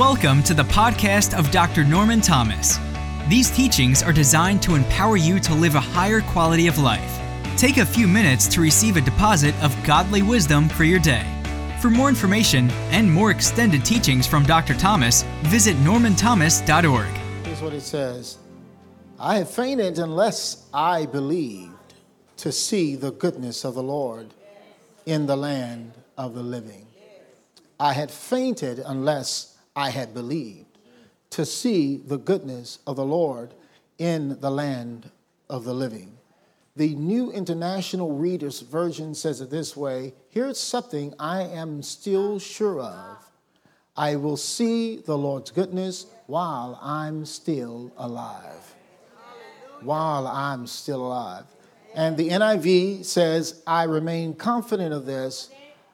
Welcome to the podcast of Dr. Norman Thomas. These teachings are designed to empower you to live a higher quality of life. Take a few minutes to receive a deposit of godly wisdom for your day. For more information and more extended teachings from Dr. Thomas, visit normanthomas.org. Here's what it says I have fainted unless I believed to see the goodness of the Lord in the land of the living. I had fainted unless I had believed to see the goodness of the Lord in the land of the living. The New International Reader's Version says it this way Here's something I am still sure of. I will see the Lord's goodness while I'm still alive. While I'm still alive. And the NIV says, I remain confident of this.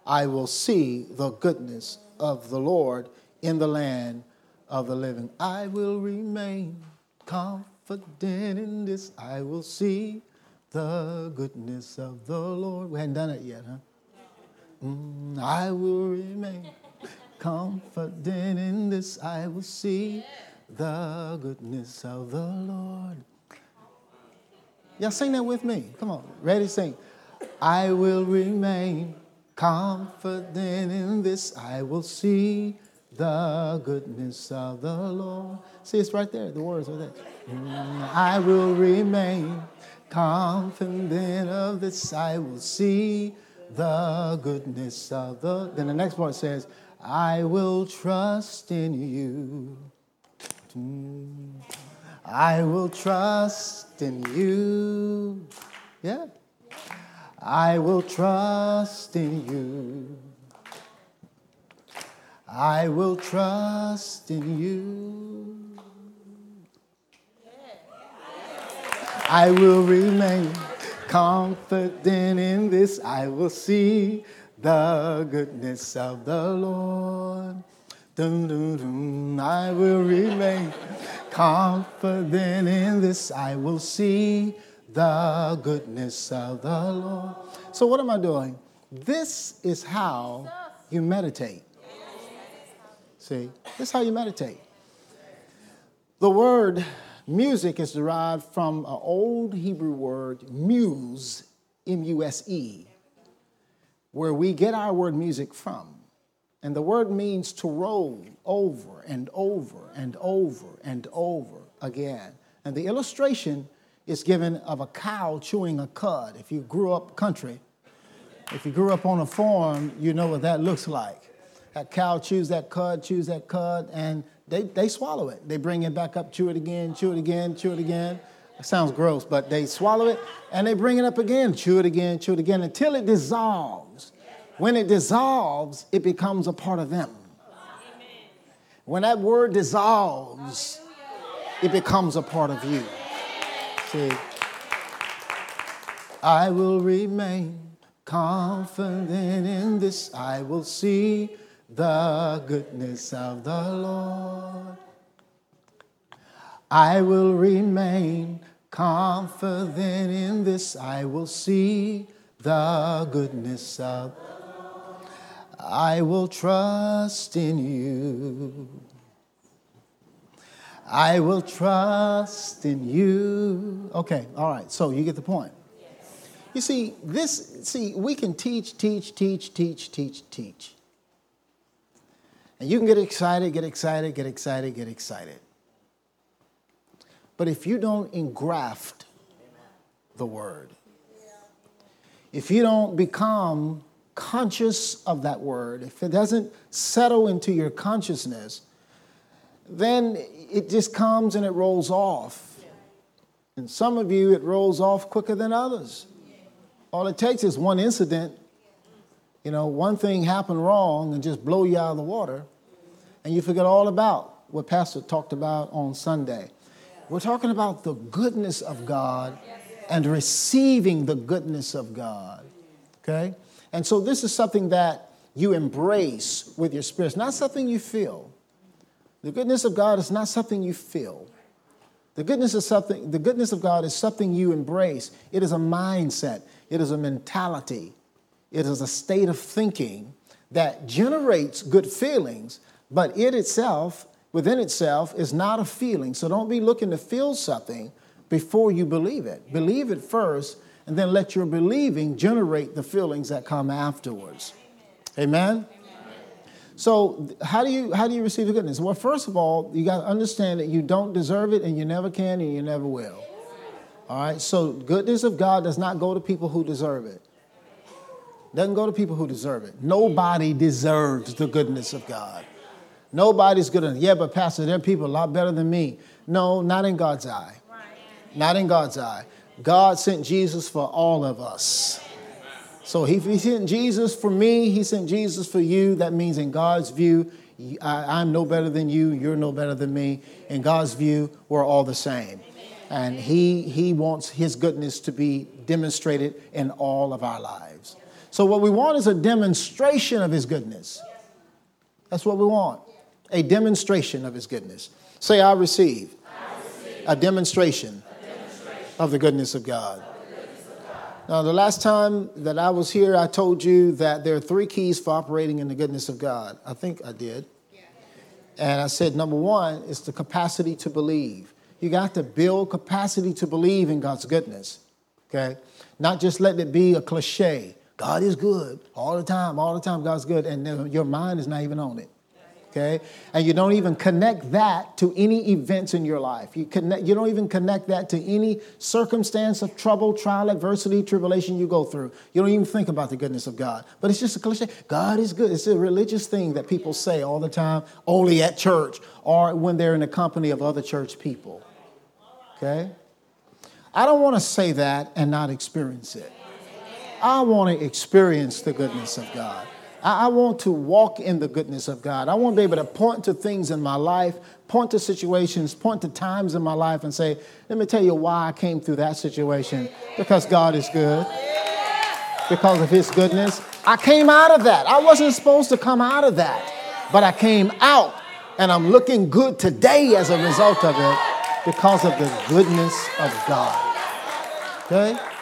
I will see the goodness of the Lord in the land of the living. I will remain confident in this. I will see the goodness of the Lord. We hadn't done it yet, huh? Mm, I will remain confident in this. I will see the goodness of the Lord. Y'all sing that with me. Come on, ready, sing. I will remain confident in this. I will see the goodness of the Lord. See, it's right there. The words are there. I will remain confident of this. I will see the goodness of the. Then the next part says, I will trust in you. I will trust in you. Yeah. I will trust in you. I will trust in you. I will remain confident in this. I will see the goodness of the Lord. Dum, dum, dum. I will remain confident in this. I will see the goodness of the Lord. So, what am I doing? This is how you meditate. See, this is how you meditate. The word music is derived from an old Hebrew word, muse, M U S E, where we get our word music from. And the word means to roll over and over and over and over again. And the illustration is given of a cow chewing a cud. If you grew up country, if you grew up on a farm, you know what that looks like. That cow chews that cud, chews that cud, and they, they swallow it. They bring it back up, chew it again, chew it again, chew it again. It sounds gross, but they swallow it and they bring it up again, chew it again, chew it again until it dissolves. When it dissolves, it becomes a part of them. When that word dissolves, it becomes a part of you. See, I will remain confident in this. I will see the goodness of the Lord. I will remain confident in this. I will see the goodness of I will trust in you. I will trust in you. Okay, all right, so you get the point. You see, this, see, we can teach, teach, teach, teach, teach, teach. And you can get excited, get excited, get excited, get excited. But if you don't engraft the word, if you don't become conscious of that word, if it doesn't settle into your consciousness, then it just comes and it rolls off. And some of you, it rolls off quicker than others. All it takes is one incident, you know, one thing happened wrong and just blow you out of the water, and you forget all about what Pastor talked about on Sunday. We're talking about the goodness of God and receiving the goodness of God. Okay? And so this is something that you embrace with your spirit. It's not something you feel. The goodness of God is not something you feel. The goodness of something, the goodness of God is something you embrace. It is a mindset, it is a mentality, it is a state of thinking that generates good feelings, But it itself, within itself, is not a feeling. So don't be looking to feel something before you believe it. Believe it first, and then let your believing generate the feelings that come afterwards. Amen? So how do you how do you receive the goodness? Well, first of all, you got to understand that you don't deserve it and you never can and you never will. All right? So goodness of God does not go to people who deserve it. Doesn't go to people who deserve it. Nobody deserves the goodness of God. Nobody's good enough. Yeah, but Pastor, there are people a lot better than me. No, not in God's eye. Not in God's eye. God sent Jesus for all of us. So if he sent Jesus for me, he sent Jesus for you. That means in God's view, I, am no better than you, you're no better than me. In God's view, we're all the same. And he, he wants his goodness to be demonstrated in all of our lives. So what we want is a demonstration of his goodness. That's what we want. A demonstration of his goodness. Say, I receive, I receive. a demonstration of the goodness of God. Now, the last time that I was here, I told you that there are three keys for operating in the goodness of God. I think I did. And I said, number one is the capacity to believe. You got to build capacity to believe in God's goodness, okay? Not just let it be a cliche. God is good all the time, all the time, God's good, and your mind is not even on it okay? And you don't even connect that to any events in your life. You, connect, you don't even connect that to any circumstance of trouble, trial, adversity, tribulation you go through. You don't even think about the goodness of God. But it's just a cliche. God is good. It's a religious thing that people say all the time, only at church or when they're in the company of other church people, okay? I don't want to say that and not experience it. I want to experience the goodness of God. I, want to walk in the goodness of God. I want to be able to point to things in my life, point to situations, point to times in my life, and say, let me tell you why I came through that situation. Because God is good. Because of His goodness. I came out of that. I wasn't supposed to come out of that, but I came out, and I'm looking good today as a result of it because of the goodness of God. Okay?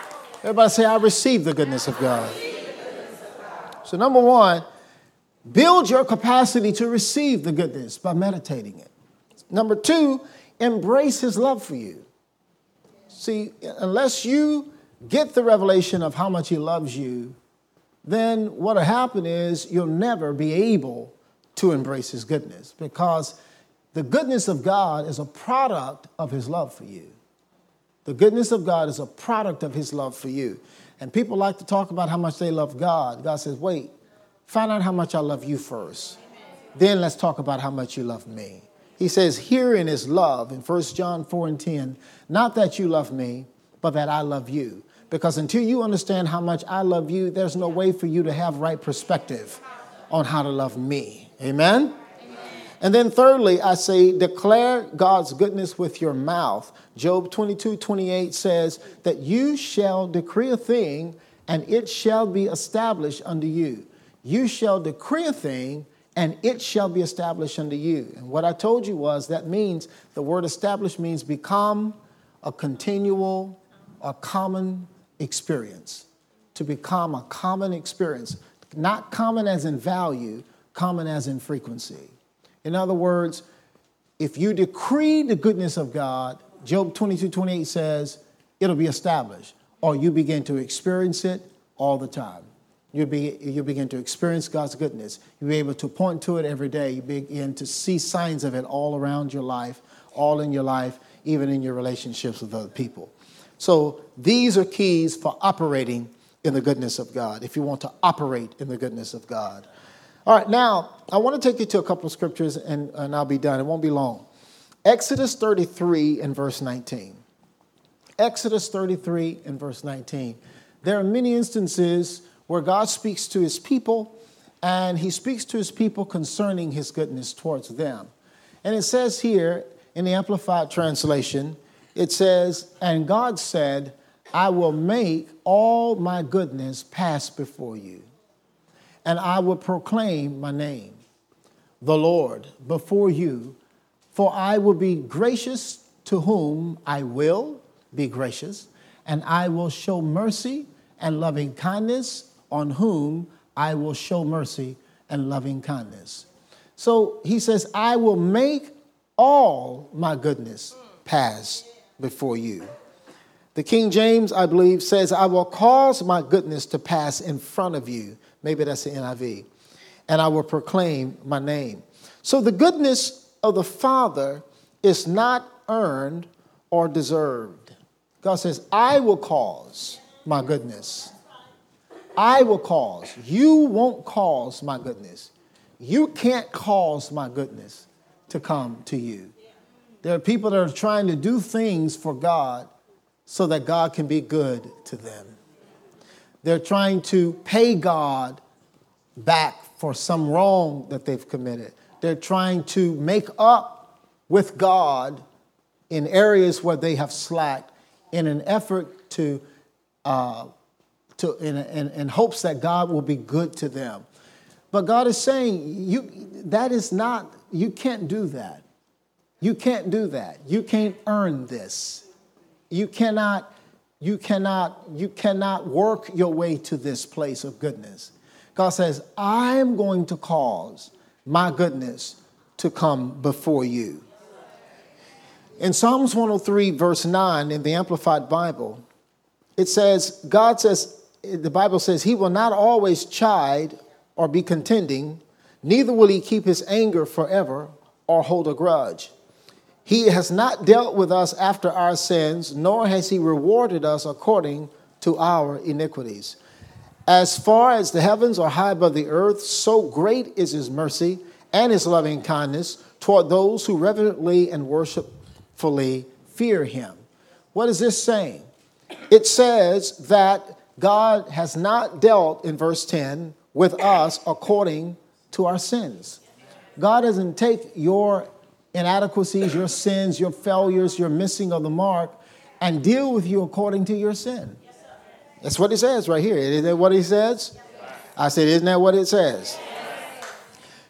Everybody say, I receive the goodness of God. So, number one, build your capacity to receive the goodness by meditating it. Number two, embrace his love for you. See, unless you get the revelation of how much he loves you, then what'll happen is you'll never be able to embrace his goodness because the goodness of God is a product of his love for you. The goodness of God is a product of his love for you. And people like to talk about how much they love God. God says, wait, find out how much I love you first. Then let's talk about how much you love me. He says, Herein is love in 1 John 4 and 10, not that you love me, but that I love you. Because until you understand how much I love you, there's no way for you to have right perspective on how to love me. Amen? And then thirdly, I say, declare God's goodness with your mouth. Job 22, 28 says that you shall decree a thing and it shall be established unto you. You shall decree a thing and it shall be established unto you. And what I told you was that means the word established means become a continual, a common experience. To become a common experience. Not common as in value, common as in frequency. In other words, if you decree the goodness of God, Job 22 28 says, it'll be established, or you begin to experience it all the time. You, be, you begin to experience God's goodness. You'll be able to point to it every day. You begin to see signs of it all around your life, all in your life, even in your relationships with other people. So these are keys for operating in the goodness of God, if you want to operate in the goodness of God. All right, now I want to take you to a couple of scriptures and, and I'll be done. It won't be long. Exodus 33 and verse 19. Exodus 33 and verse 19. There are many instances where God speaks to his people and he speaks to his people concerning his goodness towards them. And it says here in the Amplified Translation, it says, And God said, I will make all my goodness pass before you and I will proclaim my name, the Lord, before you, for I will be gracious to whom I will be gracious, and I will show mercy and loving kindness on whom I will show mercy and loving kindness. So he says, I will make all my goodness pass before you. The King James, I believe, says, I will cause my goodness to pass in front of you. Maybe that's the NIV. And I will proclaim my name. So the goodness of the Father is not earned or deserved. God says, I will cause my goodness. I will cause. You won't cause my goodness. You can't cause my goodness to come to you. There are people that are trying to do things for God so that God can be good to them. They're trying to pay God back for some wrong that they've committed. They're trying to make up with God in areas where they have slacked in an effort to, uh, to in, in, in hopes that God will be good to them. But God is saying, you, that is not, you can't do that. You can't do that. You can't earn this. You cannot, you cannot, you cannot work your way to this place of goodness. God says, I am going to cause my goodness to come before you. In Psalms 103, verse 9, in the Amplified Bible, it says, God says, the Bible says, He will not always chide or be contending, neither will He keep His anger forever or hold a grudge. He has not dealt with us after our sins, nor has He rewarded us according to our iniquities. As far as the heavens are high above the earth, so great is His mercy and His loving kindness toward those who reverently and worshipfully fear Him. What is this saying? It says that God has not dealt, in verse 10, with us according to our sins. God doesn't take your inadequacies, your sins, your failures, your missing of the mark, and deal with you according to your sin. That's what it says right here. Isn't that what he says? I said, Isn't that what it says?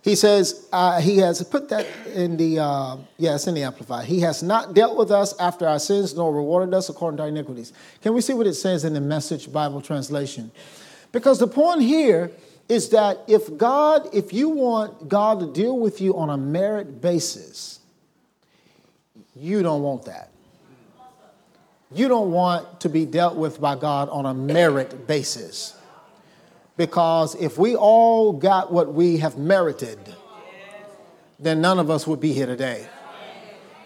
He says, uh, He has put that in the, uh, yes, in the Amplified. He has not dealt with us after our sins, nor rewarded us according to our iniquities. Can we see what it says in the Message Bible translation? Because the point here is that if God, if you want God to deal with you on a merit basis, you don't want that. You don't want to be dealt with by God on a merit basis. Because if we all got what we have merited, then none of us would be here today.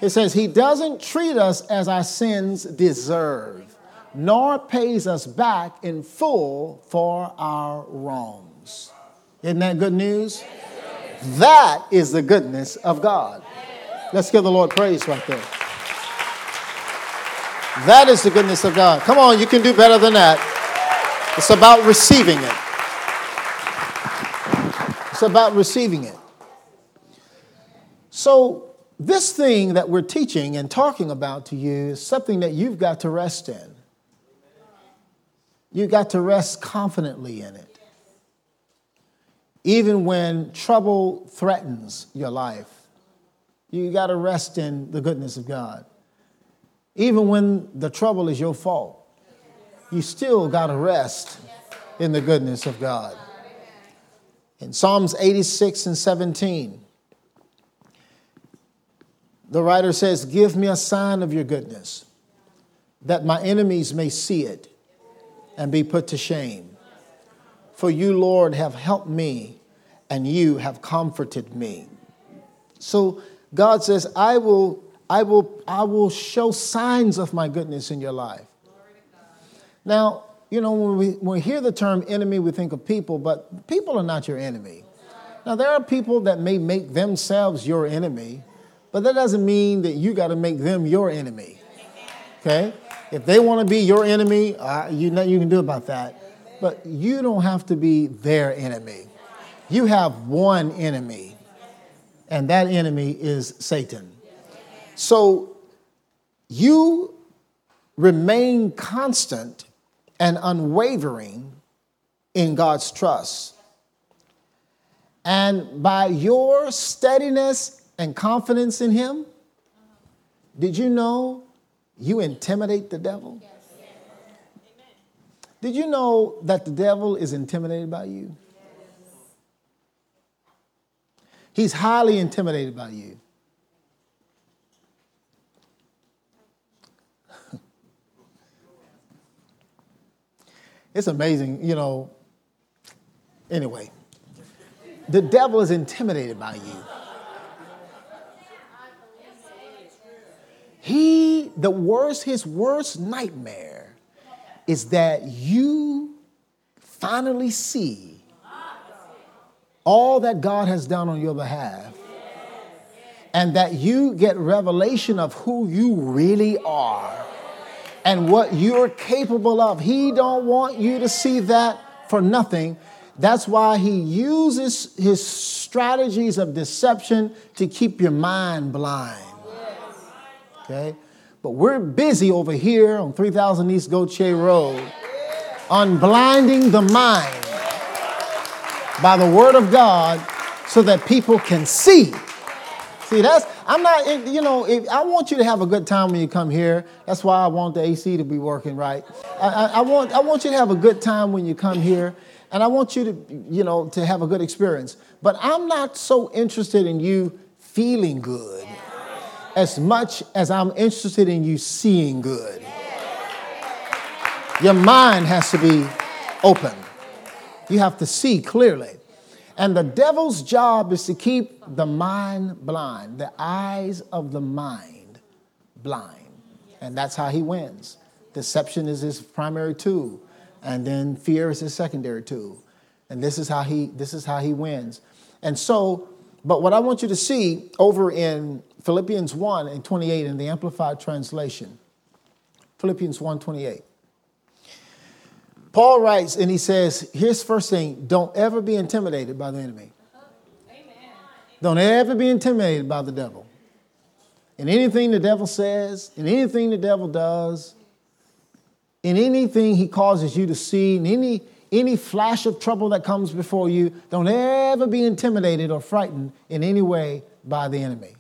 It says, He doesn't treat us as our sins deserve, nor pays us back in full for our wrongs. Isn't that good news? That is the goodness of God. Let's give the Lord praise right there. That is the goodness of God. Come on, you can do better than that. It's about receiving it. It's about receiving it. So, this thing that we're teaching and talking about to you is something that you've got to rest in. You've got to rest confidently in it. Even when trouble threatens your life, you got to rest in the goodness of God. Even when the trouble is your fault, you still got to rest in the goodness of God. In Psalms 86 and 17, the writer says, Give me a sign of your goodness, that my enemies may see it and be put to shame. For you, Lord, have helped me, and you have comforted me. So God says, I will, I will, I will show signs of my goodness in your life. Now, you know, when we, when we hear the term enemy, we think of people, but people are not your enemy. Now, there are people that may make themselves your enemy, but that doesn't mean that you got to make them your enemy. Okay? If they want to be your enemy, uh, you know you can do about that. But you don't have to be their enemy. You have one enemy, and that enemy is Satan. So you remain constant and unwavering in God's trust. And by your steadiness and confidence in Him, did you know you intimidate the devil? Did you know that the devil is intimidated by you? He's highly intimidated by you. it's amazing, you know. Anyway, the devil is intimidated by you. He, the worst, his worst nightmare is that you finally see all that God has done on your behalf and that you get revelation of who you really are and what you're capable of. He don't want you to see that for nothing. That's why he uses his strategies of deception to keep your mind blind. Okay? But we're busy over here on 3000 East Gautier Road unblinding the mind by the word of God so that people can see. See, that's, I'm not, you know, if, I want you to have a good time when you come here. That's why I want the AC to be working right. I, I, I, want, I want you to have a good time when you come here, and I want you to, you know, to have a good experience. But I'm not so interested in you feeling good as much as I'm interested in you seeing good. Your mind has to be open. You have to see clearly. And the devil's job is to keep the mind blind, the eyes of the mind blind. And that's how he wins. Deception is his primary tool, and then fear is his secondary tool. And this is how he this is how he wins. And so, but what I want you to see over in Philippians 1 and 28 in the Amplified Translation. Philippians 1 28. Paul writes and he says, here's first thing don't ever be intimidated by the enemy. Amen. Don't ever be intimidated by the devil. In anything the devil says, in anything the devil does, in anything he causes you to see, in any, any flash of trouble that comes before you, don't ever be intimidated or frightened in any way by the enemy.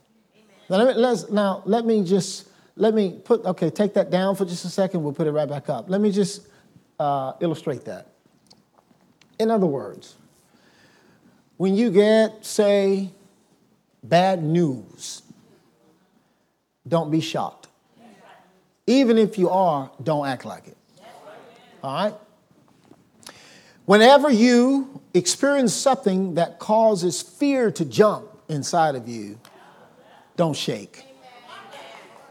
Now let, me, now, let me just, let me put, okay, take that down for just a second. We'll put it right back up. Let me just uh, illustrate that. In other words, when you get, say, bad news, don't be shocked. Even if you are, don't act like it. All right? Whenever you experience something that causes fear to jump inside of you, don't shake.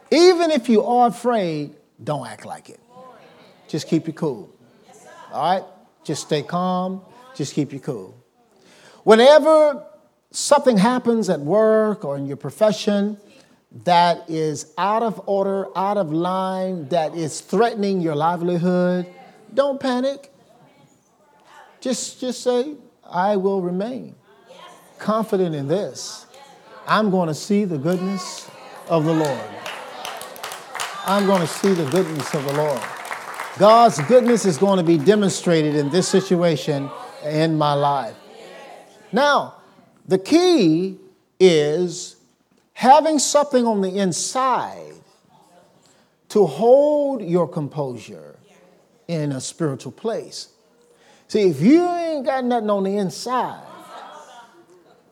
Even if you are afraid, don't act like it. Just keep it cool. All right? Just stay calm. Just keep you cool. Whenever something happens at work or in your profession that is out of order, out of line, that is threatening your livelihood, don't panic. Just, just say, I will remain confident in this. I'm going to see the goodness of the Lord. I'm going to see the goodness of the Lord. God's goodness is going to be demonstrated in this situation in my life. Now, the key is having something on the inside to hold your composure in a spiritual place. See, if you ain't got nothing on the inside,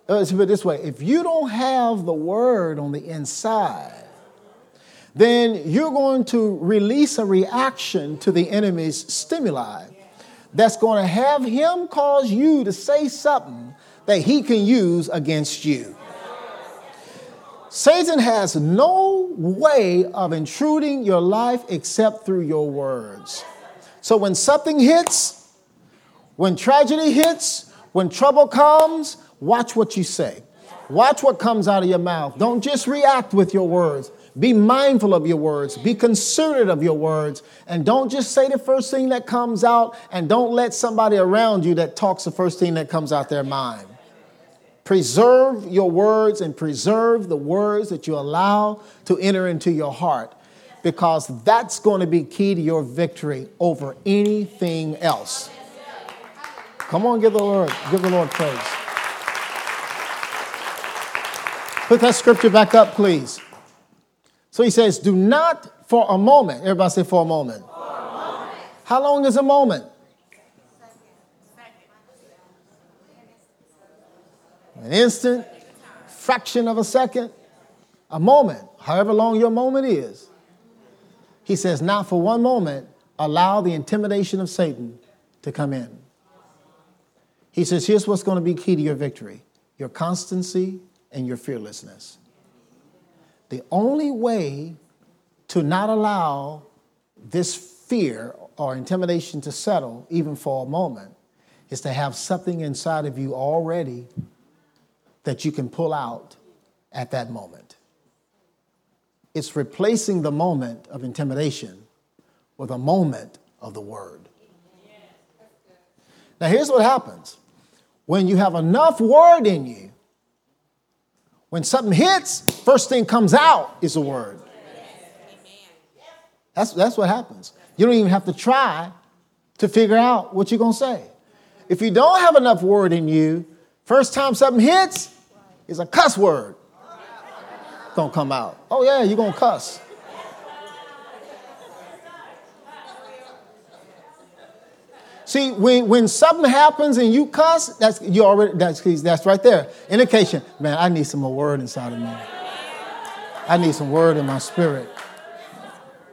let's put it this way if you don't have the word on the inside, then you're going to release a reaction to the enemy's stimuli that's going to have him cause you to say something that he can use against you. Satan has no way of intruding your life except through your words. So when something hits, when tragedy hits, when trouble comes, watch what you say. Watch what comes out of your mouth. Don't just react with your words. Be mindful of your words. Be considerate of your words. And don't just say the first thing that comes out, and don't let somebody around you that talks the first thing that comes out their mind. Preserve your words and preserve the words that you allow to enter into your heart because that's going to be key to your victory over anything else. Come on, give the Lord, give the Lord praise. Put that scripture back up, please. So he says, do not for a moment, everybody say for a moment. For a moment. How long is a moment? An instant, fraction of a second, a moment, however long your moment is. He says, not for one moment allow the intimidation of Satan to come in. He says, here's what's going to be key to your victory your constancy and your fearlessness. The only way to not allow this fear or intimidation to settle, even for a moment, is to have something inside of you already that you can pull out at that moment. It's replacing the moment of intimidation with a moment of the word. Now, here's what happens when you have enough word in you, when something hits, first thing comes out is a word. That's, that's what happens. You don't even have to try to figure out what you're going to say. If you don't have enough word in you, first time something hits is a cuss word. Don't come out. Oh, yeah, you're to cuss. See, when, when something happens and you cuss, that's you already that's that's right there. Indication, man, I need some more word inside of me. I need some word in my spirit.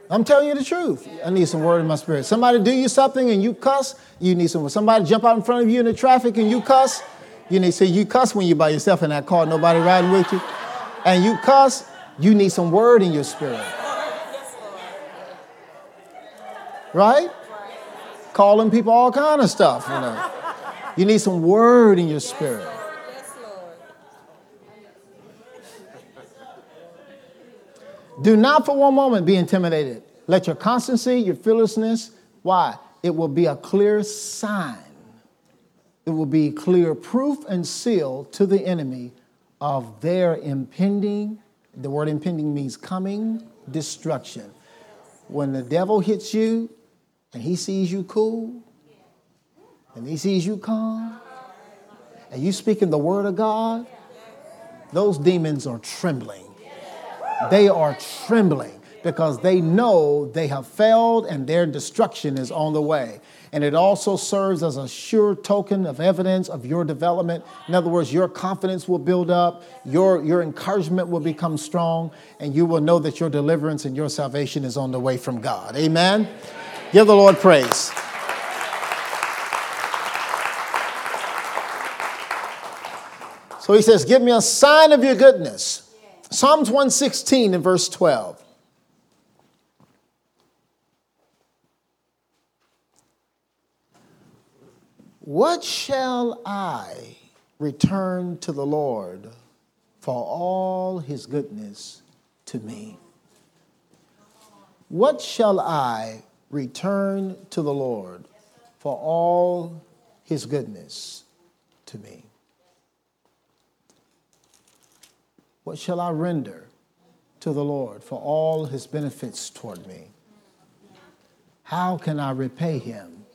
I'm telling you the truth. I need some word in my spirit. Somebody do you something and you cuss, you need some. Somebody jump out in front of you in the traffic and you cuss, you need say you cuss when you're by yourself in that car, nobody riding with you, and you cuss, you need some word in your spirit. Right? Calling people all kind of stuff, you know. You need some word in your spirit. Do not for one moment be intimidated. Let your constancy, your fearlessness, why? It will be a clear sign. It will be clear proof and seal to the enemy of their impending, the word impending means coming destruction. When the devil hits you and he sees you cool, and he sees you calm, and you speaking the word of God, those demons are trembling they are trembling because they know they have failed and their destruction is on the way. And it also serves as a sure token of evidence of your development. In other words, your confidence will build up, your, your encouragement will become strong, and you will know that your deliverance and your salvation is on the way from God. Amen? Give the Lord praise. So he says, Give me a sign of your goodness. Psalms 116 and verse 12. What shall I return to the Lord for all his goodness to me? What shall I return to the Lord for all his goodness to me? What shall I render to the Lord for all his benefits toward me? How can I repay him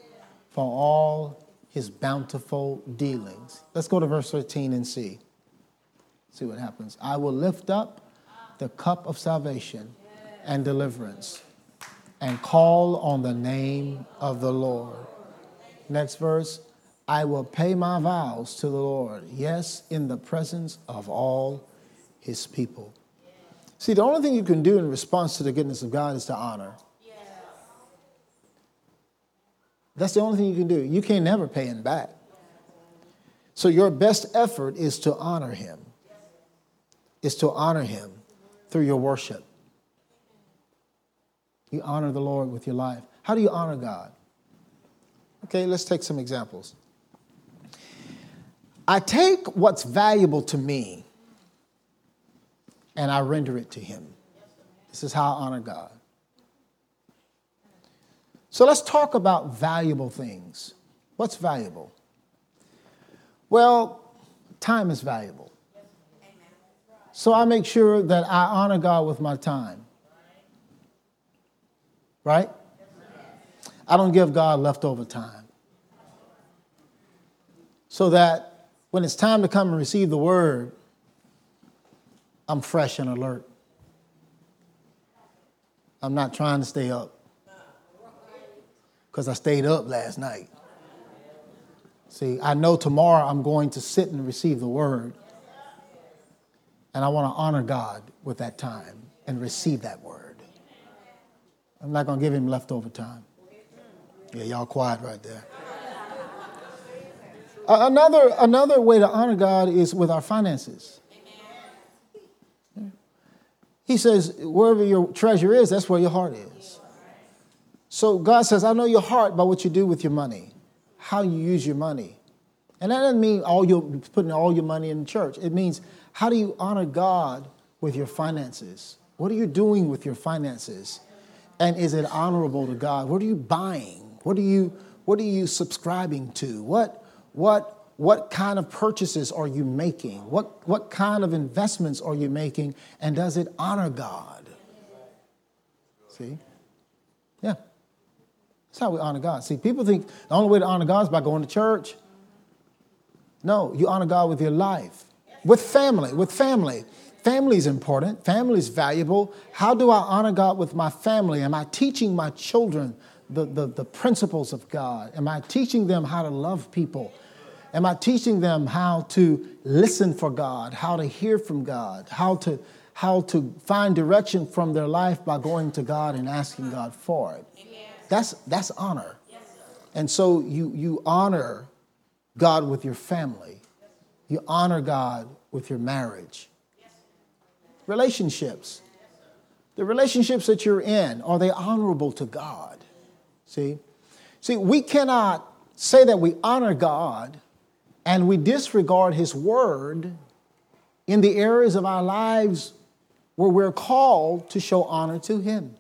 for all his bountiful dealings? Let's go to verse 13 and see. See what happens. I will lift up the cup of salvation and deliverance and call on the name of the Lord. Next verse. I will pay my vows to the Lord, yes, in the presence of all his people. See, the only thing you can do in response to the goodness of God is to honor. That's the only thing you can do. You can't never pay him back. So your best effort is to honor him. Is to honor him through your worship. You honor the Lord with your life. How do you honor God? Okay, let's take some examples. I take what's valuable to me and I render it to him. This is how I honor God. So let's talk about valuable things. What's valuable? Well, time is valuable. So I make sure that I honor God with my time. Right? I don't give God leftover time. So that when it's time to come and receive the word, I'm fresh and alert. I'm not trying to stay up because I stayed up last night. See, I know tomorrow I'm going to sit and receive the word. And I want to honor God with that time and receive that word. I'm not going to give him leftover time. Yeah, y'all quiet right there. Another, another way to honor God is with our finances. He says, wherever your treasure is, that's where your heart is. So God says, I know your heart by what you do with your money, how you use your money. And that doesn't mean all your putting all your money in church. It means how do you honor God with your finances? What are you doing with your finances? And is it honorable to God? What are you buying? What are you what are you subscribing to? What what what kind of purchases are you making? What, what kind of investments are you making? And does it honor God? See? Yeah. That's how we honor God. See, people think the only way to honor God is by going to church. No, you honor God with your life, with family, with family. Family is important, family is valuable. How do I honor God with my family? Am I teaching my children the, the, the principles of God? Am I teaching them how to love people? Am I teaching them how to listen for God, how to hear from God, how to, how to find direction from their life by going to God and asking God for it? That's, that's honor. And so you, you honor God with your family, you honor God with your marriage. Relationships. The relationships that you're in, are they honorable to God? See? See, we cannot say that we honor God and we disregard His word in the areas of our lives where we're called to show honor to Him.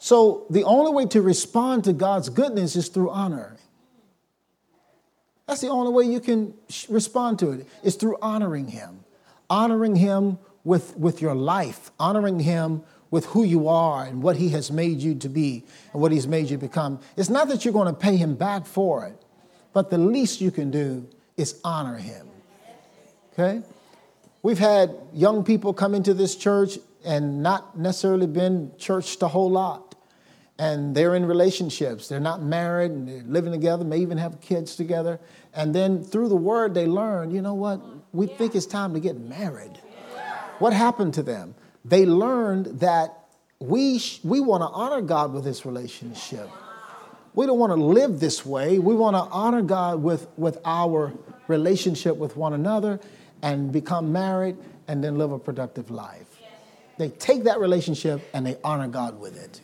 So, the only way to respond to God's goodness is through honor. That's the only way you can respond to it, is through honoring Him. Honoring Him with, with your life, honoring Him with who you are and what He has made you to be and what He's made you become. It's not that you're going to pay Him back for it, but the least you can do is honor him. Okay? We've had young people come into this church and not necessarily been churched a whole lot. And they're in relationships. They're not married and they're living together, may even have kids together. And then through the word, they learn, you know what? We think it's time to get married. What happened to them? They learned that we, sh- we want to honor God with this relationship. We don't want to live this way. We want to honor God with, with our relationship with one another and become married and then live a productive life. They take that relationship and they honor God with it.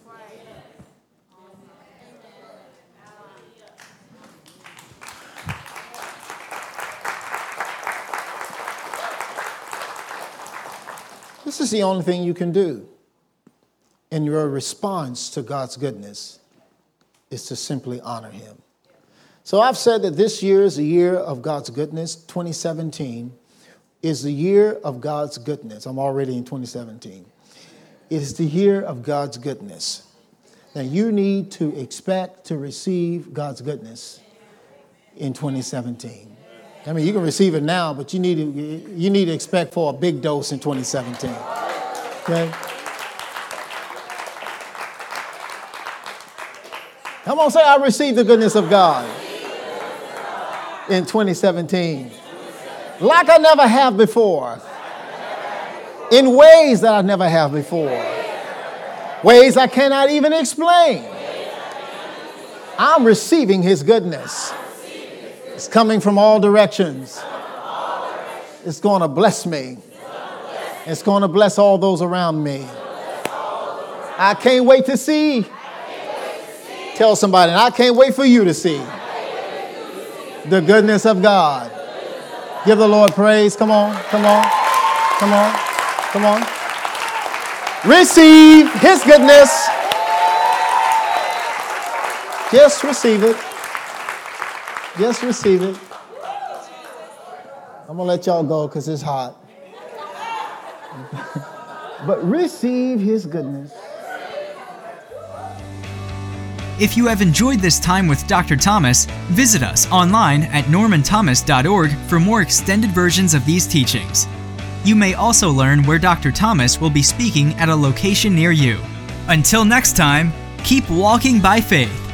This is the only thing you can do in your response to God's goodness is to simply honor him. So I've said that this year is the year of God's goodness. 2017 is the year of God's goodness. I'm already in 2017. It is the year of God's goodness. Now you need to expect to receive God's goodness in 2017. I mean, you can receive it now, but you need to, you need to expect for a big dose in 2017. Okay? Come on, say, I received the goodness of God in 2017. Like I never have before. In ways that I never have before. Ways I cannot even explain. I'm receiving His goodness. It's coming from all directions. It's going to bless me. It's going to bless all those around me. I can't wait to see Tell somebody, I can't wait for you to see the goodness of God. Give the Lord praise. Come on, come on, come on, come on. Receive His goodness. Just receive it. Just receive it. I'm going to let y'all go because it's hot. but receive His goodness. If you have enjoyed this time with Dr. Thomas, visit us online at normanthomas.org for more extended versions of these teachings. You may also learn where Dr. Thomas will be speaking at a location near you. Until next time, keep walking by faith